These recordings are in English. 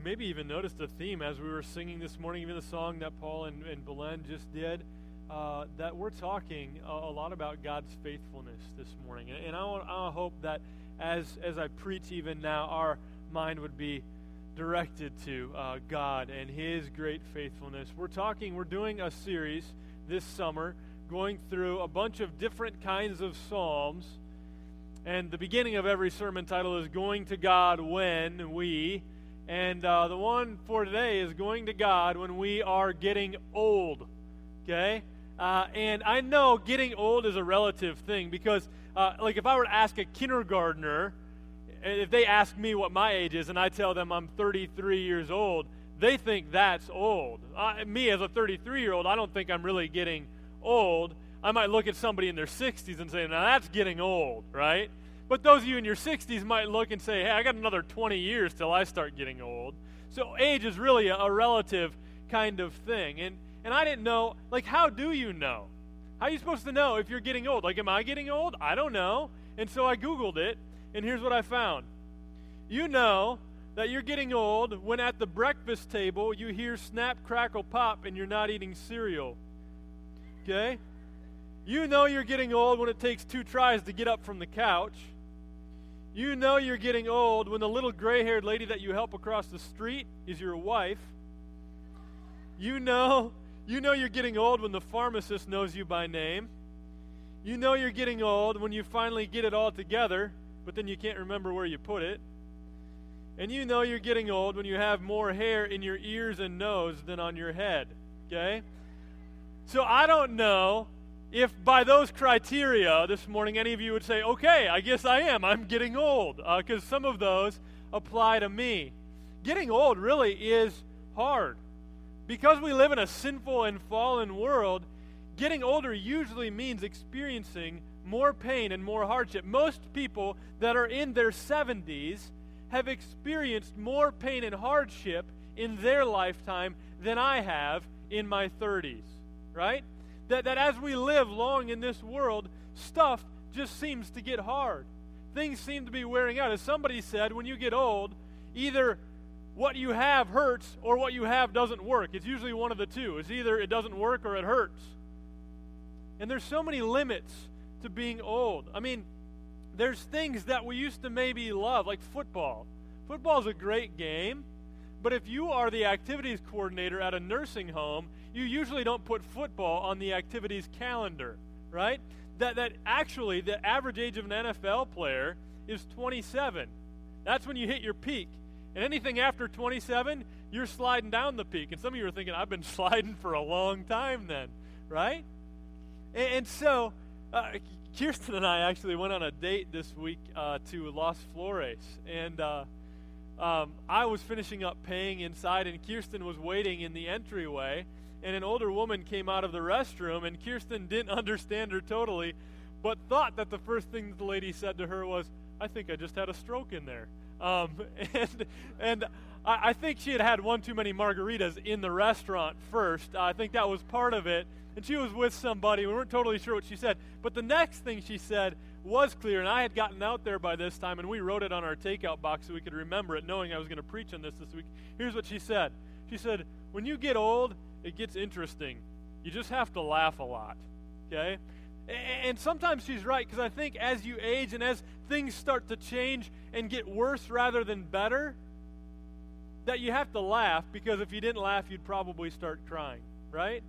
you maybe even noticed a theme as we were singing this morning, even the song that Paul and, and Belen just did, uh, that we're talking a, a, lot about God's faithfulness this morning. And, and I, I hope that as, as I preach even now, our mind would be directed to uh, God and His great faithfulness. We're talking, we're doing a series this summer going through a bunch of different kinds of Psalms. And the beginning of every sermon title is Going to God When We. And uh, the one for today is Going to God When We Are Getting Old. Okay? Uh, and I know getting old is a relative thing because, uh, like, if I were to ask a kindergartner, if they ask me what my age is and I tell them I'm 33 years old, they think that's old. me, as a 33 year old, I don't think I'm really getting old. I might look at somebody in their 60s and say, now that's getting old, right? But those of you in your 60s might look and say, hey, I got another 20 years till I start getting old. So age is really a, a relative kind of thing. And, and I didn't know, like, how do you know? How are you supposed to know if you're getting old? Like, am I getting old? I don't know. And so I Googled it, and here's what I found. You know that you're getting old when at the breakfast table you hear snap, crackle, pop, and you're not eating cereal. Okay? You know you're getting old when it takes two tries to get up from the couch. You know you're getting old when the little gray haired lady that you help across the street is your wife. You know, you know you're getting old when the pharmacist knows you by name. You know you're getting old when you finally get it all together, but then you can't remember where you put it. And you know you're getting old when you have more hair in your ears and nose than on your head. Okay? So I don't know if by those criteria this morning any of you would say, okay, I guess I am. I'm getting old. Because uh, some of those apply to me. Getting old really is hard. Because we live in a sinful and fallen world, getting older usually means experiencing more pain and more hardship. Most people that are in their 70s have experienced more pain and hardship in their lifetime than I have in my 30s right? That, that as we live long in this world, stuff just seems to get hard. Things seem to be wearing out. As somebody said, when you get old, either what you have hurts or what you have doesn't work. It's usually one of the two. It's either it doesn't work or it hurts. And there's so many limits to being old. I mean, there's things that we used to maybe love, like football. Football is a great game, but if you are the activities coordinator at a nursing home you usually don't put football on the activities calendar, right? That, that actually, the average age of an NFL player is 27. That's when you hit your peak. And anything after 27, you're sliding down the peak. And some of you are thinking, I've been sliding for a long time then, right? And, and so, uh, Kirsten and I actually went on a date this week uh, to Los Flores. And uh, um, I was finishing up paying inside, and Kirsten was waiting in the entryway and an older woman came out of the restroom, and Kirsten didn't understand her totally, but thought that the first thing the lady said to her was, I think I just had a stroke in there. Um, and and I, I, think she had had one too many margaritas in the restaurant first. I think that was part of it. And she was with somebody. We weren't totally sure what she said. But the next thing she said was clear, and I had gotten out there by this time, and we wrote it on our takeout box so we could remember it, knowing I was going to preach on this this week. Here's what she said She said, When you get old, it gets interesting. You just have to laugh a lot, okay? And sometimes she's right because I think as you age and as things start to change and get worse rather than better, that you have to laugh because if you didn't laugh, you'd probably start crying, right?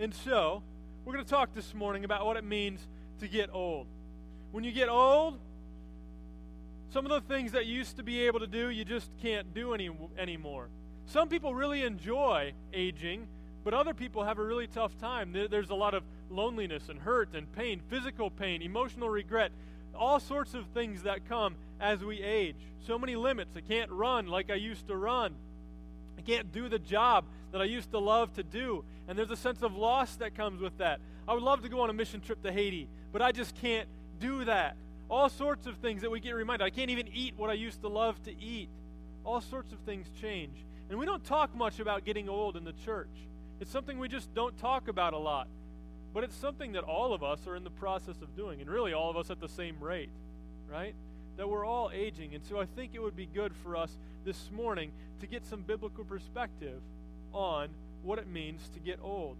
And so, we're going to talk this morning about what it means to get old. When you get old, some of the things that you used to be able to do, you just can't do any, anymore. Some people really enjoy aging, but other people have a really tough time. There's a lot of loneliness and hurt and pain, physical pain, emotional regret, all sorts of things that come as we age. So many limits. I can't run like I used to run. I can't do the job that I used to love to do. And there's a sense of loss that comes with that. I would love to go on a mission trip to Haiti, but I just can't do that. All sorts of things that we get reminded. I can't even eat what I used to love to eat. All sorts of things change. And we don't talk much about getting old in the church. It's something we just don't talk about a lot. But it's something that all of us are in the process of doing, and really all of us at the same rate, right? That we're all aging. And so I think it would be good for us this morning to get some biblical perspective on what it means to get old.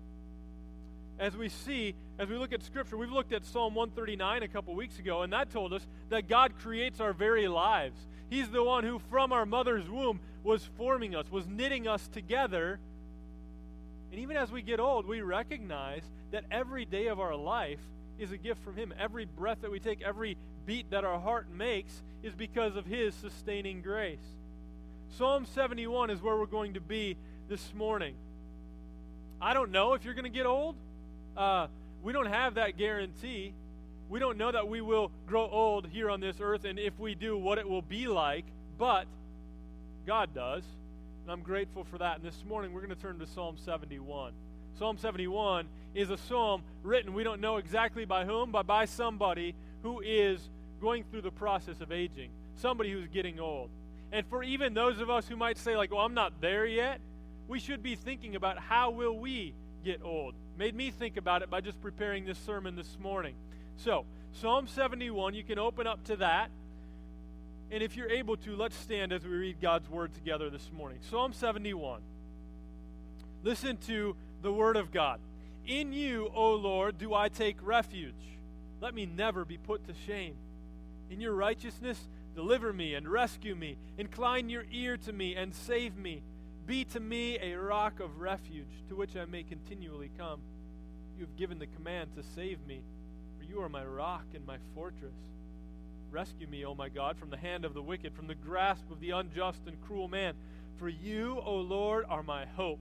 As we see, as we look at Scripture, we've looked at Psalm 139 a couple weeks ago, and that told us that God creates our very lives. He's the one who, from our mother's womb, was forming us, was knitting us together. And even as we get old, we recognize that every day of our life is a gift from Him. Every breath that we take, every beat that our heart makes is because of His sustaining grace. Psalm 71 is where we're going to be this morning. I don't know if you're going to get old. Uh, we don't have that guarantee. We don't know that we will grow old here on this earth, and if we do, what it will be like, but God does. And I'm grateful for that. And this morning, we're going to turn to Psalm 71. Psalm 71 is a psalm written, we don't know exactly by whom, but by somebody who is going through the process of aging, somebody who's getting old. And for even those of us who might say, like, well, I'm not there yet, we should be thinking about how will we get old. Made me think about it by just preparing this sermon this morning. So, Psalm 71, you can open up to that. And if you're able to, let's stand as we read God's word together this morning. Psalm 71. Listen to the word of God. In you, O Lord, do I take refuge. Let me never be put to shame. In your righteousness, deliver me and rescue me. Incline your ear to me and save me. Be to me a rock of refuge to which I may continually come. You have given the command to save me, for you are my rock and my fortress. Rescue me, O my God, from the hand of the wicked, from the grasp of the unjust and cruel man. For you, O Lord, are my hope,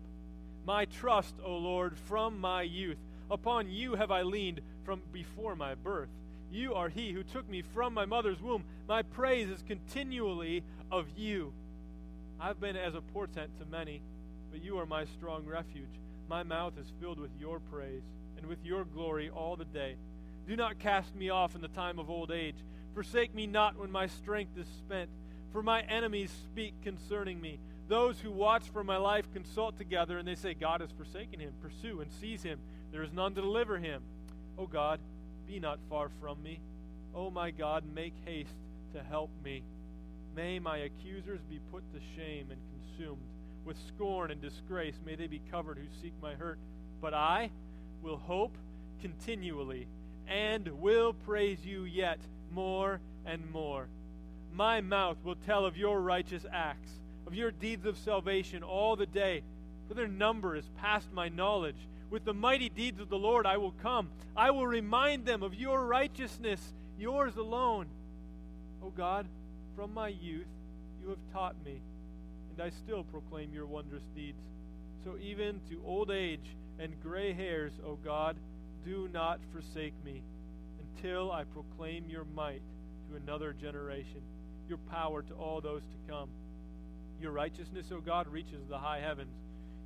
my trust, O Lord, from my youth. Upon you have I leaned from before my birth. You are he who took me from my mother's womb. My praise is continually of you. I've been as a portent to many, but you are my strong refuge. My mouth is filled with your praise and with your glory all the day. Do not cast me off in the time of old age. Forsake me not when my strength is spent. For my enemies speak concerning me. Those who watch for my life consult together, and they say, God has forsaken him. Pursue and seize him. There is none to deliver him. O God, be not far from me. O my God, make haste to help me. May my accusers be put to shame and consumed. With scorn and disgrace may they be covered who seek my hurt. But I will hope continually and will praise you yet more and more. My mouth will tell of your righteous acts, of your deeds of salvation all the day, for their number is past my knowledge. With the mighty deeds of the Lord I will come. I will remind them of your righteousness, yours alone. O God, from my youth you have taught me, and I still proclaim your wondrous deeds. So even to old age and gray hairs, O God, do not forsake me until I proclaim your might to another generation, your power to all those to come. Your righteousness, O God, reaches the high heavens.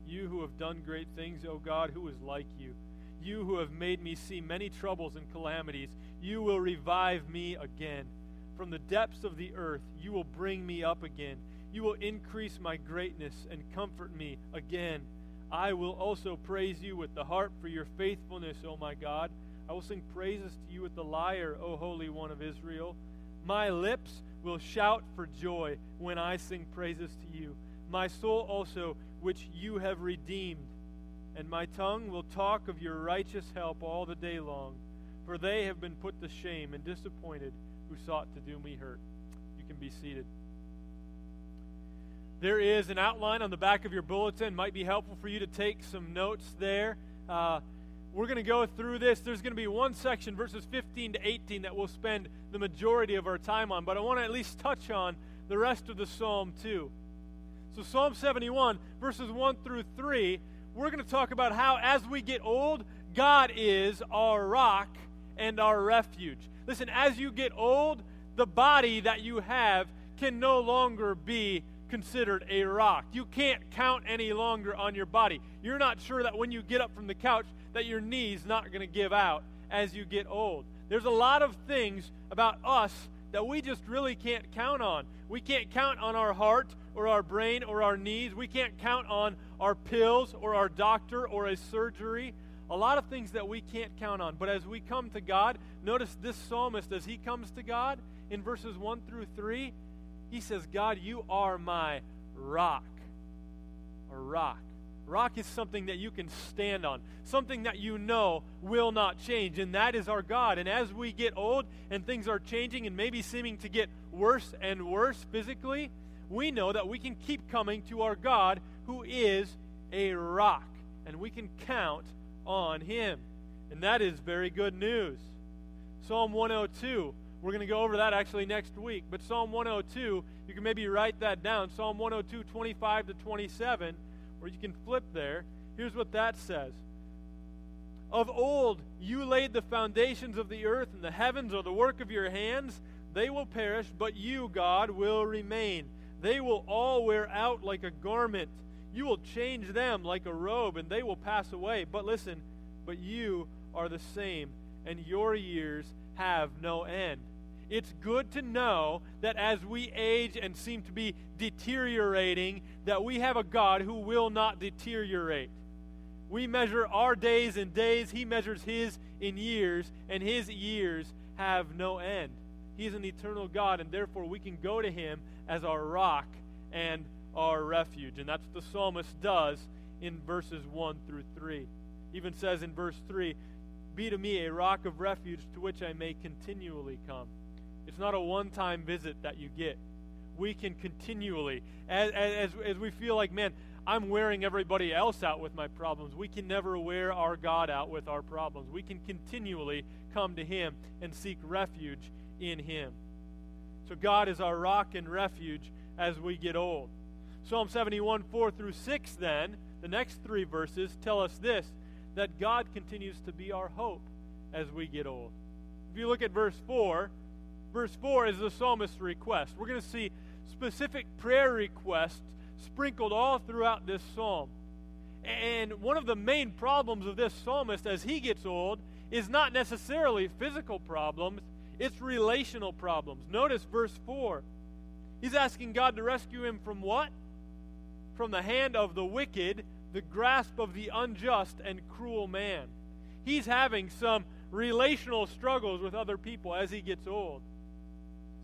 You who have done great things, O God, who is like you? You who have made me see many troubles and calamities, you will revive me again. From the depths of the earth, you will bring me up again. You will increase my greatness and comfort me again. I will also praise you with the harp for your faithfulness, O my God. I will sing praises to you with the lyre, O Holy One of Israel. My lips will shout for joy when I sing praises to you. My soul also, which you have redeemed. And my tongue will talk of your righteous help all the day long, for they have been put to shame and disappointed who sought to do me hurt. You can be seated. There is an outline on the back of your bulletin. Might be helpful for you to take some notes there. Uh, we're going to go through this. There's going to be one section, verses 15 to 18, that we'll spend the majority of our time on, but I want to at least touch on the rest of the psalm too. So, Psalm 71, verses 1 through 3, we're going to talk about how, as we get old, God is our rock and our refuge. Listen, as you get old, the body that you have can no longer be considered a rock. You can't count any longer on your body. You're not sure that when you get up from the couch that your knee's not going to give out as you get old. There's a lot of things about us that we just really can't count on. We can't count on our heart or our brain or our knees. We can't count on our pills or our doctor or a surgery a lot of things that we can't count on. But as we come to God, notice this psalmist, as he comes to God in verses 1 through 3, He says, God, you are my rock. A rock. Rock is something that you can stand on, something that you know will not change, and that is our God. And as we get old and things are changing and maybe seeming to get worse and worse physically, we know that we can keep coming to our God who is a rock, and we can count on Him. And that is very good news. Psalm 102, we're going to go over that actually next week, but Psalm 102, you can maybe write that down. Psalm 102, 25 to 27 or you can flip there. Here's what that says Of old you laid the foundations of the earth, and the heavens are the work of your hands. They will perish, but you, God, will remain. They will all wear out like a garment. You will change them like a robe, and they will pass away. But listen, but you are the same, and your years have no end. It's good to know that as we age and seem to be deteriorating, that we have a God who will not deteriorate. We measure our days in days, He measures His in years, and His years have no end. He's an eternal God, and therefore we can go to Him as our rock and our refuge. And that's what the psalmist does in verses 1 through 3. Even says in verse 3 Be to me a rock of refuge to which I may continually come. It's not a one time visit that you get. We can continually, as, as, as we feel like, man, I'm wearing everybody else out with my problems, we can never wear our God out with our problems. We can continually come to Him and seek refuge in Him. So God is our rock and refuge as we get old. Psalm 71, 4 through 6, then, the next three verses tell us this that God continues to be our hope as we get old. If you look at verse 4, Verse 4 is the psalmist's request. We're going to see specific prayer requests sprinkled all throughout this psalm. And one of the main problems of this psalmist as he gets old is not necessarily physical problems, it's relational problems. Notice verse 4. He's asking God to rescue him from what? From the hand of the wicked, the grasp of the unjust and cruel man. He's having some relational struggles with other people as he gets old.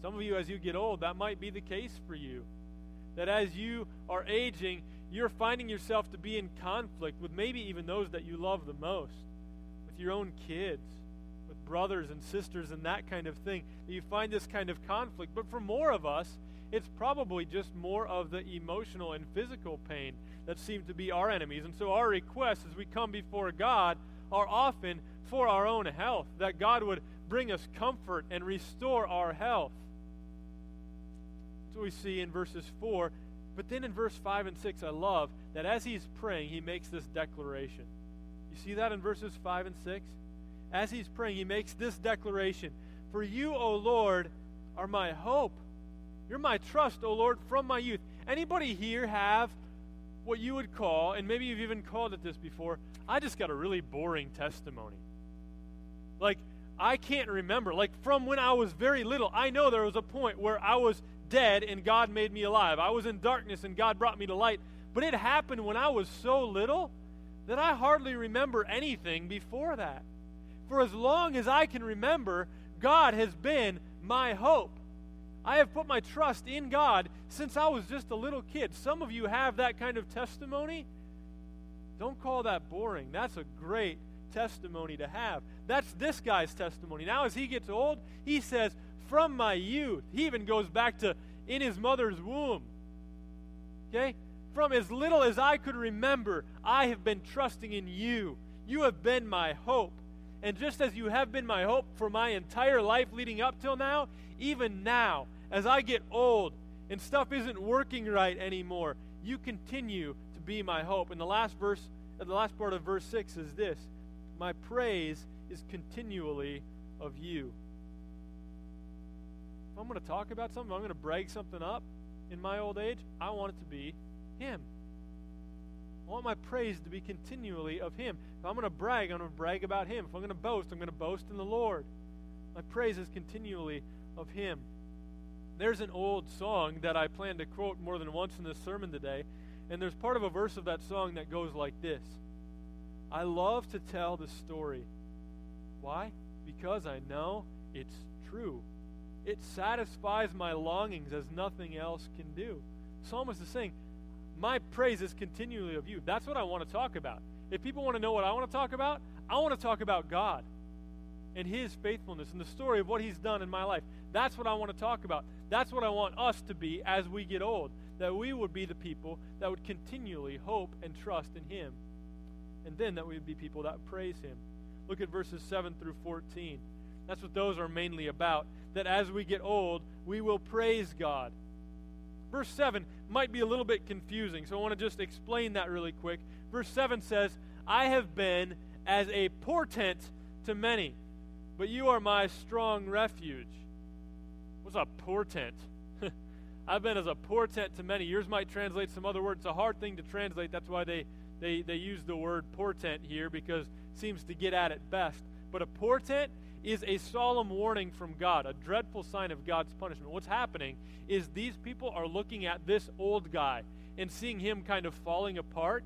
Some of you, as you get old, that might be the case for you. That as you are aging, you're finding yourself to be in conflict with maybe even those that you love the most, with your own kids, with brothers and sisters, and that kind of thing. You find this kind of conflict. But for more of us, it's probably just more of the emotional and physical pain that seem to be our enemies. And so our requests as we come before God are often for our own health, that God would bring us comfort and restore our health what we see in verses 4. But then in verse 5 and 6, I love that as he's praying, he makes this declaration. You see that in verses 5 and 6? As he's praying, he makes this declaration For you, O Lord, are my hope. You're my trust, O Lord, from my youth. Anybody here have what you would call, and maybe you've even called it this before, I just got a really boring testimony. Like, I can't remember. Like, from when I was very little, I know there was a point where I was dead and God made me alive. I was in darkness and God brought me to light. But it happened when I was so little that I hardly remember anything before that. For as long as I can remember, God has been my hope. I have put my trust in God since I was just a little kid. Some of you have that kind of testimony. Don't call that boring. That's a great testimony to have. That's this guy's testimony. Now, as he gets old, he says, from my youth. He even goes back to in his mother's womb. Okay? From as little as I could remember, I have been trusting in you. You have been my hope. And just as you have been my hope for my entire life leading up till now, even now, as I get old and stuff isn't working right anymore, you continue to be my hope. And the last verse, uh, the last part of verse 6 is this My praise is continually of you. If I'm going to talk about something, I'm going to brag something up in my old age, I want it to be Him. I want my praise to be continually of Him. If I'm going to brag, I'm going to brag about Him. If I'm going to boast, I'm going to boast in the Lord. My praise is continually of Him. There's an old song that I plan to quote more than once in this sermon today, and there's part of a verse of that song that goes like this I love to tell the story. Why? Because I know it's true. It satisfies my longings as nothing else can do. Psalmist is saying, My praise is continually of you. That's what I want to talk about. If people want to know what I want to talk about, I want to talk about God and His faithfulness and the story of what He's done in my life. That's what I want to talk about. That's what I want us to be as we get old. That we would be the people that would continually hope and trust in Him. And then that we would be people that praise Him. Look at verses 7 through 14. That's what those are mainly about. That as we get old, we will praise God. Verse 7 might be a little bit confusing, so I want to just explain that really quick. Verse 7 says, I have been as a portent to many, but you are my strong refuge. What's a portent? I've been as a portent to many. Yours might translate some other word. It's a hard thing to translate. That's why they, they, they use the word portent here because it seems to get at it best. But a portent is a solemn warning from God, a dreadful sign of God's punishment. What's happening is these people are looking at this old guy and seeing him kind of falling apart,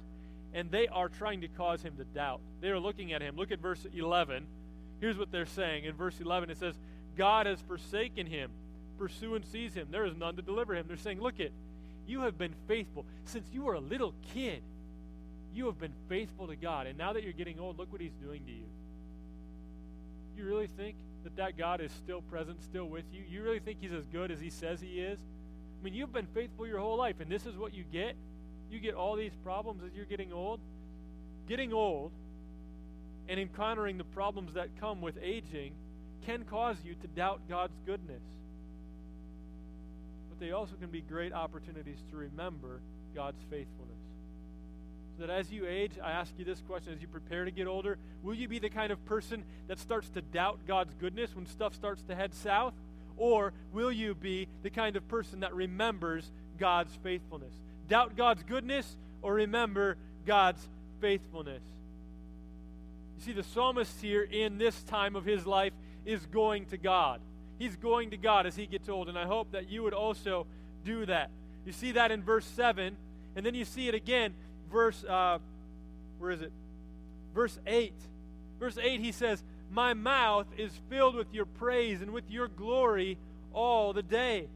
and they are trying to cause him to doubt. They are looking at him. Look at verse 11. Here's what they're saying. In verse 11, it says, God has forsaken him. Pursue and seize him. There is none to deliver him. They're saying, Look it, you have been faithful. Since you were a little kid, you have been faithful to God. And now that you're getting old, look what he's doing to you. You really think that that God is still present, still with you? You really think he's as good as he says he is? I mean, you've been faithful your whole life, and this is what you get? You get all these problems as you're getting old? Getting old and encountering the problems that come with aging can cause you to doubt God's goodness. But they also can be great opportunities to remember God's faithfulness that as you age, I ask you this question as you prepare to get older, will you be the kind of person that starts to doubt God's goodness when stuff starts to head south? Or will you be the kind of person that remembers God's faithfulness? Doubt God's goodness or remember God's faithfulness? You see, the psalmist here in this time of his life is going to God. He's going to God as he gets old, and I hope that you would also do that. You see that in verse 7, and then you see it again verse, uh, where is it? Verse 8. Verse 8, he says, My mouth is filled with your praise and with your glory all the day.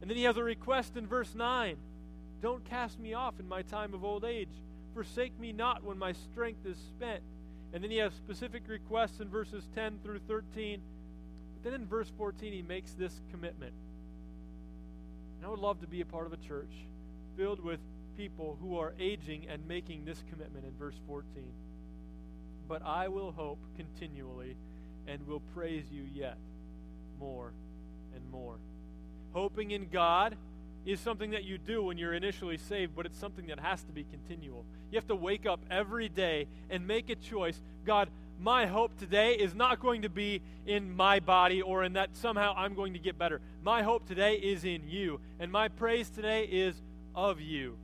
And then he has a request in verse 9 Don't cast me off in my time of old age. Forsake me not when my strength is spent. And then he has specific requests in verses 10 through 13. But then in verse 14, he makes this commitment. And I would love to be a part of a church filled with people who are aging and making this commitment in verse 14. But I will hope continually and will praise you yet more and more. Hoping in God is something that you do when you're initially saved, but it's something that has to be continual. You have to wake up every day and make a choice. God, my hope today is not going to be in my body or in that somehow I'm going to get better. My hope today is in you, and my praise today is of you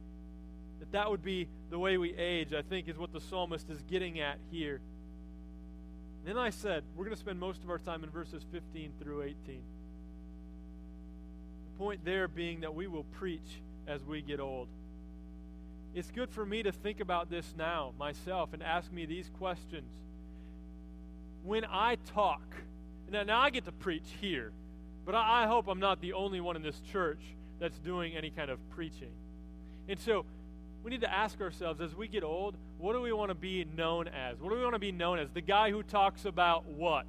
that that would be the way we age, I think, is what the psalmist is getting at here. then I said, we're going to spend most of our time in verses 15 through 18. The point there being that we will preach as we get old. It's good for me to think about this now myself and ask me these questions. When I talk, now, now I get to preach here, but I, I hope I'm not the only one in this church that's doing any kind of preaching. And so we need to ask ourselves as we get old, what do we want to be known as? What do we want to be known as? The guy who talks about what?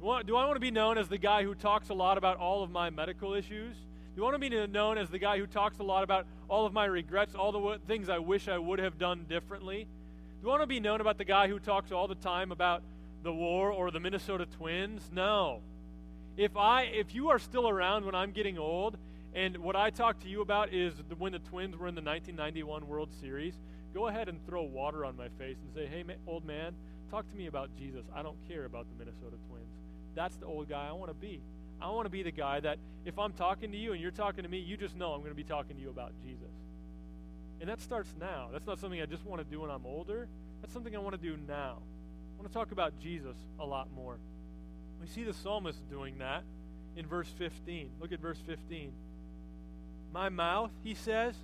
Do I want to be known as the guy who talks a lot about all of my medical issues? Do I want to be known as the guy who talks a lot about all of my regrets, all the things I wish I would have done differently? Do I want to be known about the guy who talks all the time about the war or the Minnesota Twins? No. If I if you are still around when I'm getting old and what I talk to you about is when the Twins were in the 1991 World Series. Go ahead and throw water on my face and say, hey, old man, talk to me about Jesus. I don't care about the Minnesota Twins. That's the old guy I want to be. I want to be the guy that if I'm talking to you and you're talking to me, you just know I'm going to be talking to you about Jesus. And that starts now. That's not something I just want to do when I'm older. That's something I want to do now. I want to talk about Jesus a lot more. We see the psalmist doing that in verse 15. Look at verse 15 my mouth, he says,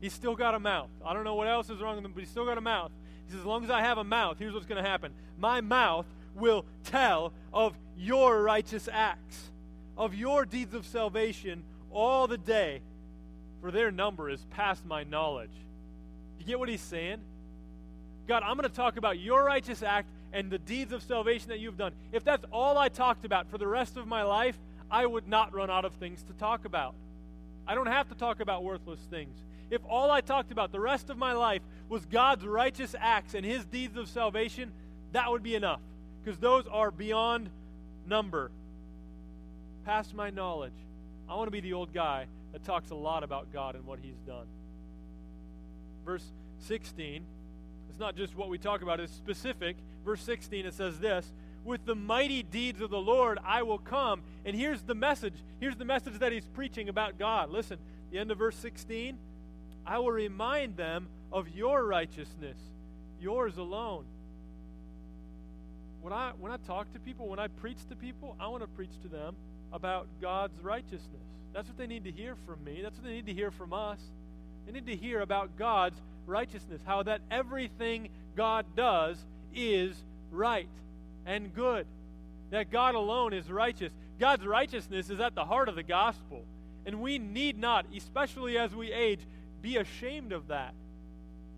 he's still got a mouth. I don't know what else is wrong with him, but he's still got a mouth. He says, as long as I have a mouth, here's what's going to happen. My mouth will tell of your righteous acts. of your deeds of salvation all the day, for their number is past my knowledge. You get what he's saying? God, I'm going to talk about your righteous act and the deeds of salvation that you've done. If that's all I talked about for the rest of my life, I would not run out of things to talk about. I don't have to talk about worthless things. If all I talked about the rest of my life was God's righteous acts and his deeds of salvation, that would be enough because those are beyond number, past my knowledge. I want to be the old guy that talks a lot about God and what he's done. Verse 16, it's not just what we talk about, it's specific. Verse 16, it says this With the mighty deeds of the Lord I will come. And here's the message. Here's the message that he's preaching about God. Listen, the end of verse 16 I will remind them of your righteousness, yours alone. When I, when I talk to people, when I preach to people, I want to preach to them about God's righteousness. That's what they need to hear from me. That's what they need to hear from us. They need to hear about God's righteousness, how that everything God does is right and good, that God alone is righteous. God's righteousness is at the heart of the gospel. And we need not, especially as we age, be ashamed of that.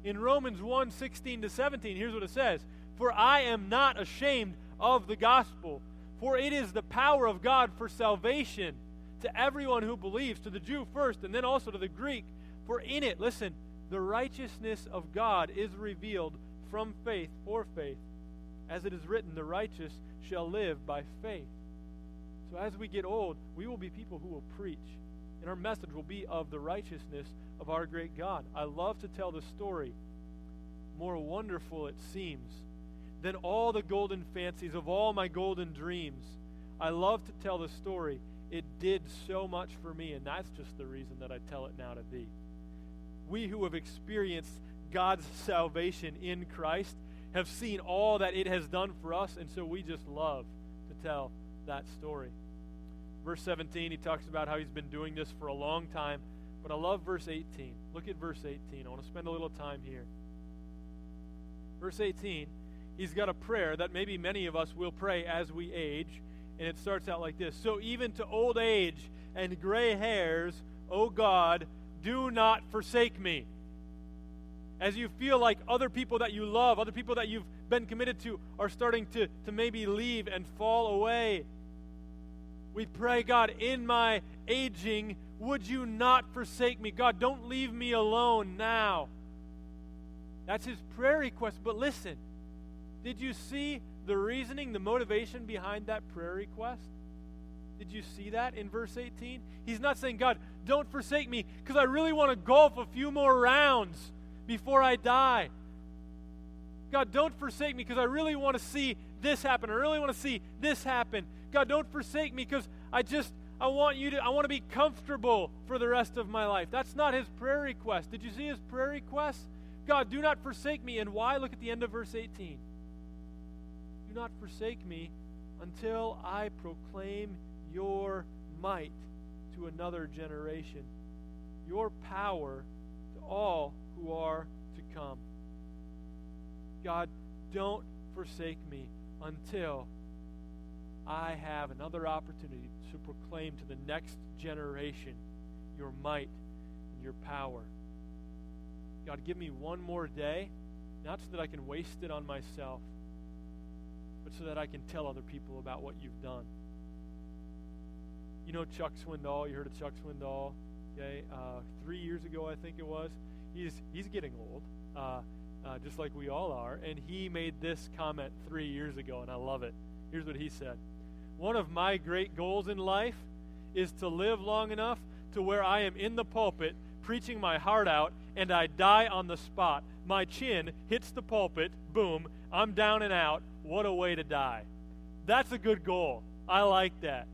In Romans 1 16 to 17, here's what it says For I am not ashamed of the gospel, for it is the power of God for salvation to everyone who believes, to the Jew first, and then also to the Greek. For in it, listen, the righteousness of God is revealed from faith for faith. As it is written, the righteous shall live by faith. So as we get old, we will be people who will preach, and our message will be of the righteousness of our great God. I love to tell the story. More wonderful it seems than all the golden fancies of all my golden dreams. I love to tell the story. It did so much for me, and that's just the reason that I tell it now to thee. We who have experienced God's salvation in Christ have seen all that it has done for us, and so we just love to tell that story. Verse 17, he talks about how he's been doing this for a long time but I love verse 18. Look at verse 18. I want to spend a little time here. Verse 18, he's got a prayer that maybe many of us will pray as we age, and it starts out like this So even to old age and gray hairs, O God, do not forsake me. As you feel like other people that you love, other people that you've been committed to, are starting to, to maybe leave and fall away, we pray, God, in my aging, would you not forsake me? God, don't leave me alone now. That's his prayer request. But listen, did you see the reasoning, the motivation behind that prayer request? Did you see that in verse 18? He's not saying, God, don't forsake me because I really want to golf a few more rounds before I die. God, don't forsake me because I really want to see this happen. I really want to see this happen. God, don't forsake me because I just I want you to I want to be comfortable for the rest of my life. That's not his prayer request. Did you see his prayer request? God, do not forsake me. And why? Look at the end of verse 18. Do not forsake me until I proclaim your might to another generation, your power to all who are to come. God, don't forsake me until I have another opportunity to proclaim to the next generation your might and your power. God, give me one more day, not so that I can waste it on myself, but so that I can tell other people about what you've done. You know Chuck Swindoll. You heard of Chuck Swindoll, okay? Uh, three years ago, I think it was. He's he's getting old, uh, uh, just like we all are. And he made this comment three years ago, and I love it. Here's what he said one of my great goals in life is to live long enough to where I am in the pulpit preaching my heart out and I die on the spot. My chin hits the pulpit, boom, I'm down and out. What a way to die. That's a good goal. I like that.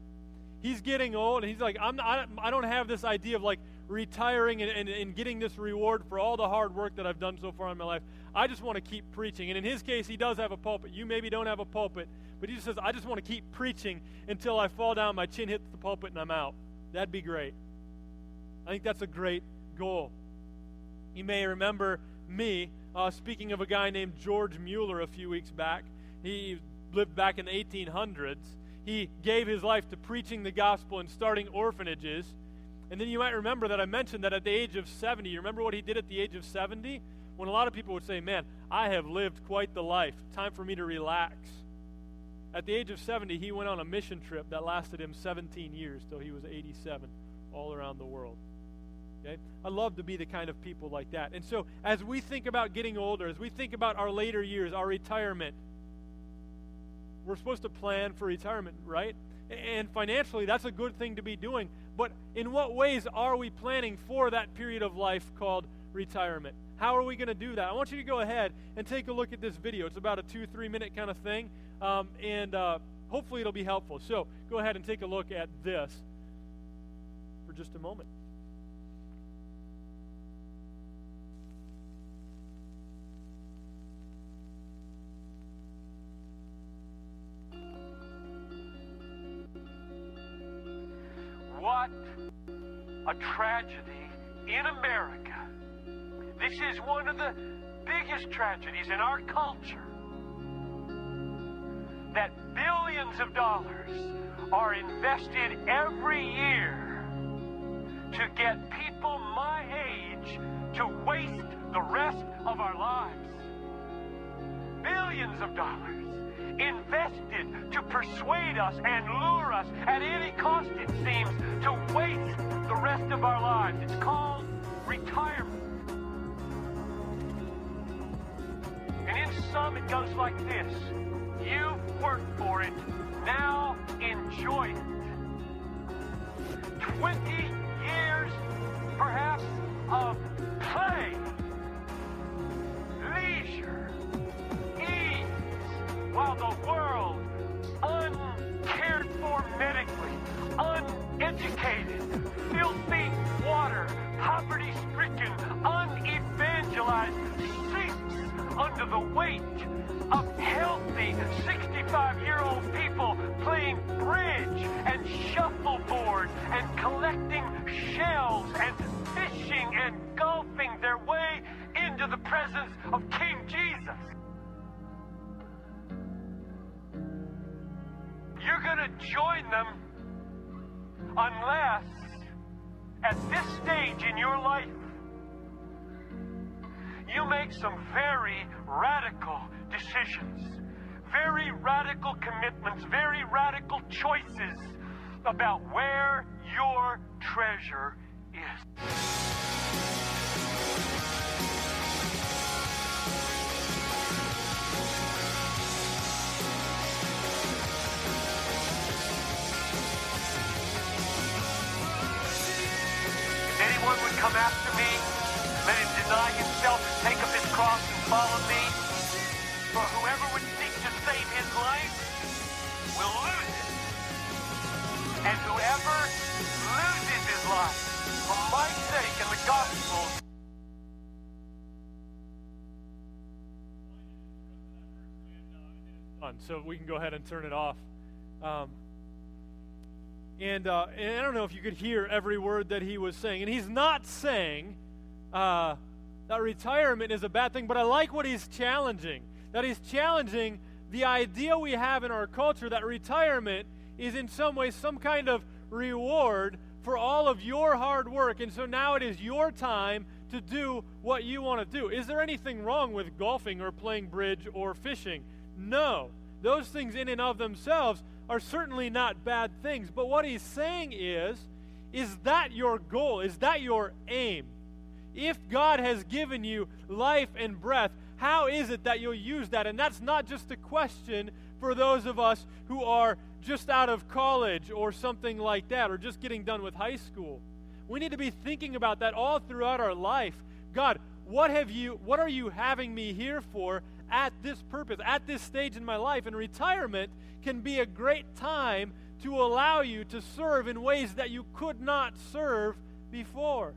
He's getting old and he's like, I'm not, I don't have this idea of like retiring and, and, and getting this reward for all the hard work that I've done so far in my life. I just want to keep preaching. And in his case, he does have a pulpit. You maybe don't have a pulpit, but he just says, I just want to keep preaching until I fall down, my chin hits the pulpit, and I'm out. That'd be great. I think that's a great goal. You may remember me uh, speaking of a guy named George Mueller a few weeks back. He lived back in the 1800s. he gave his life to preaching the gospel and starting orphanages. And then you might remember that I mentioned that at the age of 70, you remember what he did at the age of 70? When a lot of people would say, Man, I have lived quite the life. Time for me to relax. At the age of 70, he went on a mission trip that lasted him 17 years till he was 87, all around the world. Okay? I love to be the kind of people like that. And so, as we think about getting older, as we think about our later years, our retirement, we're supposed to plan for retirement, right? And financially, that's a good thing to be doing. But in what ways are we planning for that period of life called retirement? How are we going to do that? I want you to go ahead and take a look at this video. It's about a two, three minute kind of thing, um, and uh, hopefully it'll be helpful. So go ahead and take a look at this for just a moment. What a tragedy in America. This is one of the biggest tragedies in our culture. That billions of dollars are invested every year to get people my age to waste the rest of our lives. Billions of dollars invested to persuade us and lure us at any cost, it seems, to waste the rest of our lives. It's called retirement. And in some, it goes like this You've worked for it, now enjoy it. 20 years, perhaps, of the world, uncared for medically, uneducated, filthy water, poverty stricken, unevangelized, sinks under the weight of healthy 65 year old people playing bridge and shuffleboard and collecting shells and fishing and golfing their way into the presence of King Jesus. You're going to join them unless at this stage in your life you make some very radical decisions, very radical commitments, very radical choices about where your treasure is. Come after me, let him deny himself and take up his cross and follow me. For whoever would seek to save his life will lose it. And whoever loses his life for my sake and the gospel so we can go ahead and turn it off. Um, and, uh, and I don't know if you could hear every word that he was saying. And he's not saying uh, that retirement is a bad thing, but I like what he's challenging. That he's challenging the idea we have in our culture that retirement is in some ways some kind of reward for all of your hard work. And so now it is your time to do what you want to do. Is there anything wrong with golfing or playing bridge or fishing? No. Those things in and of themselves are certainly not bad things. But what he's saying is, is that your goal? Is that your aim? If God has given you life and breath, how is it that you'll use that? And that's not just a question for those of us who are just out of college or something like that, or just getting done with high school. We need to be thinking about that all throughout our life. God, what have you what are you having me here for at this purpose, at this stage in my life? And retirement can be a great time to allow you to serve in ways that you could not serve before.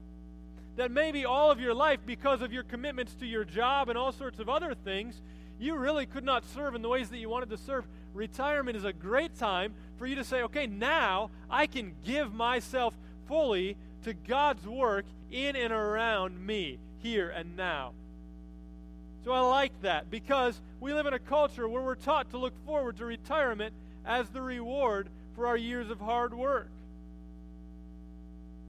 That maybe all of your life, because of your commitments to your job and all sorts of other things, you really could not serve in the ways that you wanted to serve. Retirement is a great time for you to say, okay, now I can give myself fully to God's work in and around me, here and now. So I like that because we live in a culture where we're taught to look forward to retirement as the reward for our years of hard work.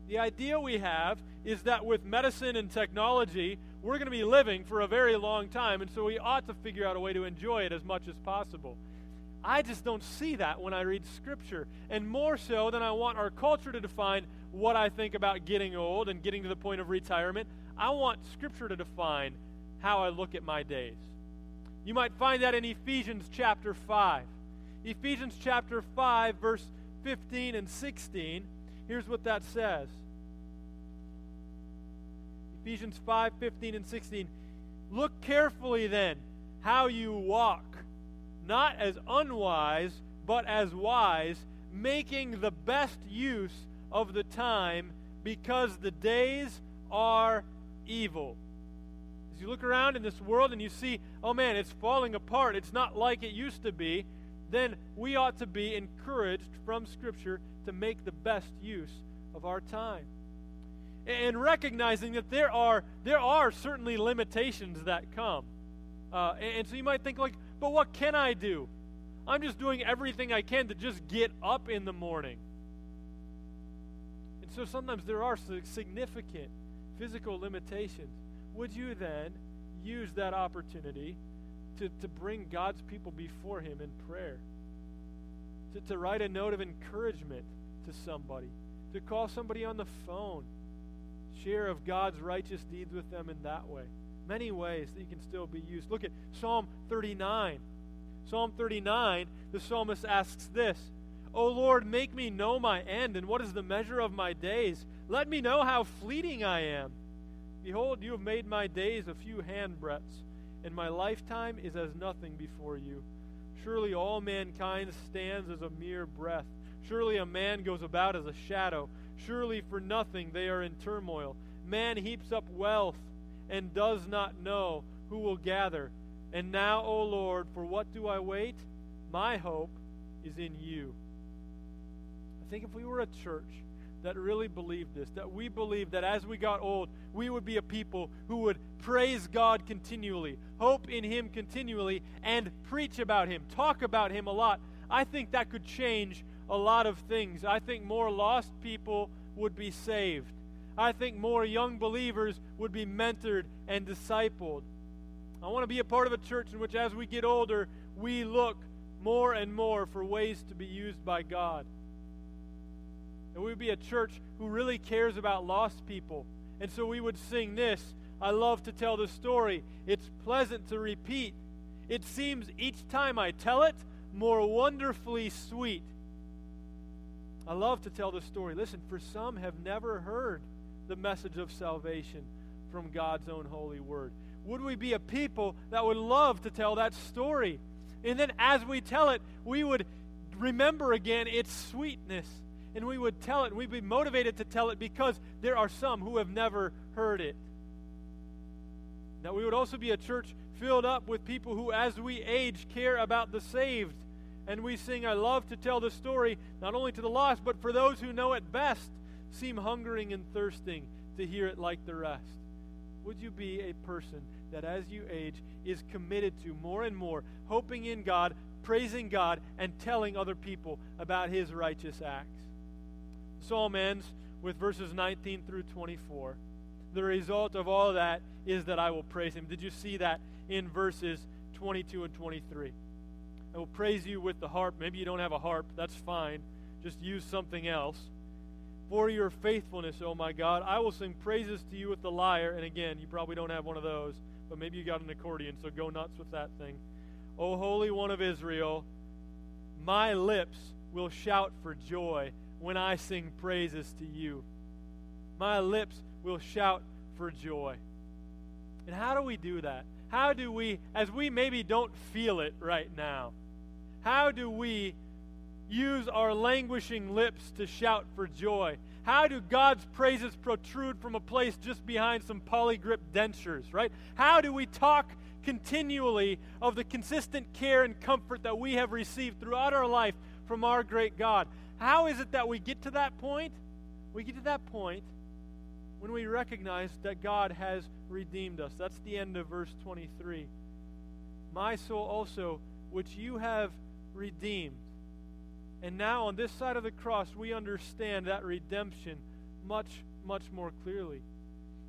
The idea we have is that with medicine and technology, we're going to be living for a very long time, and so we ought to figure out a way to enjoy it as much as possible. I just don't see that when I read Scripture. And more so than I want our culture to define what I think about getting old and getting to the point of retirement, I want Scripture to define how I look at my days. You might find that in Ephesians chapter 5. Ephesians chapter 5, verse 15 and 16. Here's what that says Ephesians 5 15 and 16. Look carefully then how you walk, not as unwise, but as wise, making the best use of the time, because the days are evil. As you look around in this world and you see, oh man, it's falling apart, it's not like it used to be, then we ought to be encouraged from Scripture to make the best use of our time. And recognizing that there are, there are certainly limitations that come. Uh, and, and so you might think, like, but what can I do? I'm just doing everything I can to just get up in the morning. And so sometimes there are significant physical limitations. Would you then use that opportunity to, to bring God's people before Him in prayer? To, to write a note of encouragement to somebody? To call somebody on the phone? Share of God's righteous deeds with them in that way. Many ways that you can still be used. Look at Psalm 39. Psalm 39, the psalmist asks this O Lord, make me know my end, and what is the measure of my days? Let me know how fleeting I am. Behold, you have made my days a few handbreadths, and my lifetime is as nothing before you. Surely all mankind stands as a mere breath. Surely a man goes about as a shadow. Surely for nothing they are in turmoil. Man heaps up wealth and does not know who will gather. And now, O Lord, for what do I wait? My hope is in you. I think if we were a church that really believed this, that we believed that as we got old, we would be a people who would praise God continually, hope in Him continually, and preach about Him, talk about Him a lot, I think that could change a lot of things. I think more lost people would be saved. I think more young believers would be mentored and discipled. I want to be a part of a church in which, as we get older, we look more and more for ways to be used by God. And we would be a church who really cares about lost people. And so we would sing this I love to tell the story. It's pleasant to repeat. It seems each time I tell it more wonderfully sweet. I love to tell the story. Listen, for some have never heard the message of salvation from God's own holy word. Would we be a people that would love to tell that story? And then as we tell it, we would remember again its sweetness and we would tell it, and we'd be motivated to tell it because there are some who have never heard it. That we would also be a church filled up with people who, as we age, care about the saved. And we sing, I love to tell the story, not only to the lost, but for those who know it best, seem hungering and thirsting to hear it like the rest. Would you be a person that, as you age, is committed to more and more hoping in God, praising God, and telling other people about His righteous acts? Psalm ends with verses 19 through 24. The result of all that is that I will praise him. Did you see that in verses 22 and 23? I will praise you with the harp. Maybe you don't have a harp. That's fine. Just use something else. For your faithfulness, oh my God, I will sing praises to you with the lyre. And again, you probably don't have one of those, but maybe you got an accordion, so go nuts with that thing. O Holy One of Israel, my lips will shout for joy when I sing praises to you. My lips will shout for joy. And how do we do that? How do we, as we maybe don't feel it right now, how do we use our languishing lips to shout for joy? How do God's praises protrude from a place just behind some Poligrip dentures, right? How do we talk continually of the consistent care and comfort that we have received throughout our life from our great God? How is it that we get to that point? We get to that point when we recognize that God has redeemed us. That's the end of verse 23. My soul also, which you have redeemed And now, on this side of the cross, we understand that redemption much, much more clearly.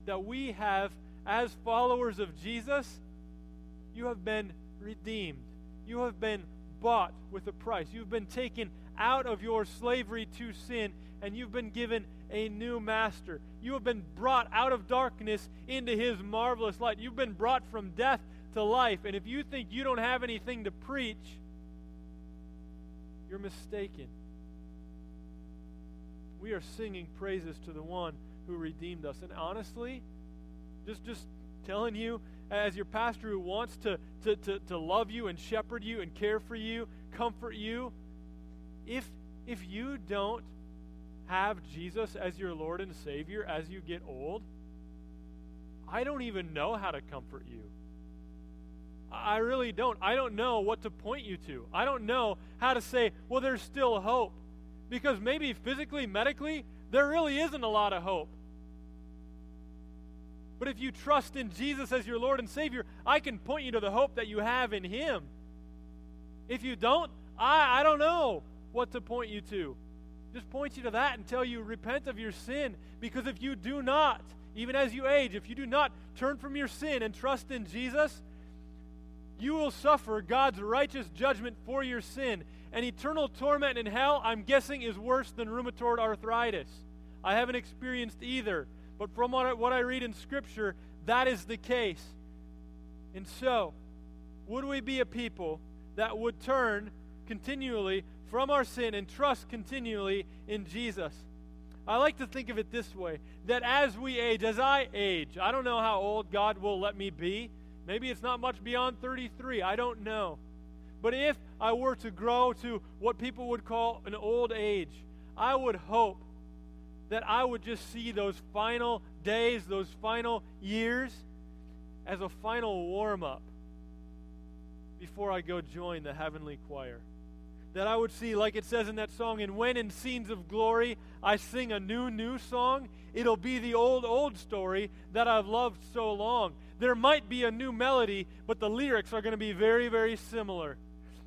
That we have, as followers of Jesus, you have been redeemed. You have been bought with a price. You've been taken out of your slavery to sin, and you've been given a new master. You have been brought out of darkness into his marvelous light. You've been brought from death to life. And if you think you don't have anything to preach, you're mistaken. We are singing praises to the one who redeemed us. And honestly, just just telling you as your pastor who wants to, to, to, to love you and shepherd you and care for you, comfort you, if if you don't have Jesus as your Lord and Savior as you get old, I don't even know how to comfort you. I really don't. I don't know what to point you to. I don't know how to say, well, there's still hope. Because maybe physically, medically, there really isn't a lot of hope. But if you trust in Jesus as your Lord and Savior, I can point you to the hope that you have in Him. If you don't, I, I don't know what to point you to. Just point you to that and tell you, repent of your sin. Because if you do not, even as you age, if you do not turn from your sin and trust in Jesus, you will suffer God's righteous judgment for your sin. And eternal torment in hell, I'm guessing, is worse than rheumatoid arthritis. I haven't experienced either. But from what I, what I read in Scripture, that is the case. And so, would we be a people that would turn continually from our sin and trust continually in Jesus? I like to think of it this way that as we age, as I age, I don't know how old God will let me be. Maybe it's not much beyond 33. I don't know. But if I were to grow to what people would call an old age, I would hope that I would just see those final days, those final years, as a final warm up before I go join the heavenly choir. That I would see, like it says in that song, and when in scenes of glory I sing a new, new song, it'll be the old, old story that I've loved so long there might be a new melody, but the lyrics are going to be very, very similar.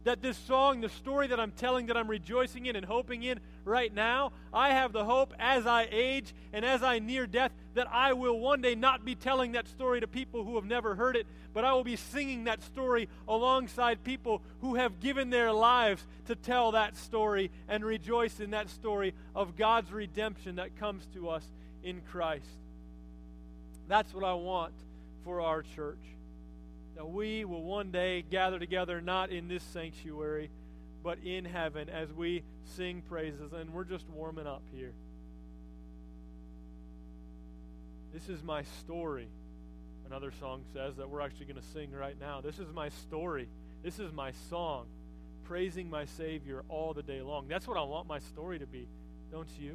That this song, the story that I'm telling, that I'm rejoicing in and hoping in right now, I have the hope as I age and as I near death that I will one day not be telling that story to people who have never heard it, but I will be singing that story alongside people who have given their lives to tell that story and rejoice in that story of God's redemption that comes to us in Christ. That's what I want for our church. That we will one day gather together not in this sanctuary, but in heaven as we sing praises. And we're just warming up here. This is my story. Another song says that we're actually going to sing right now. This is my story. This is my song, praising my Savior all the day long. That's what I want my story to be, don't you?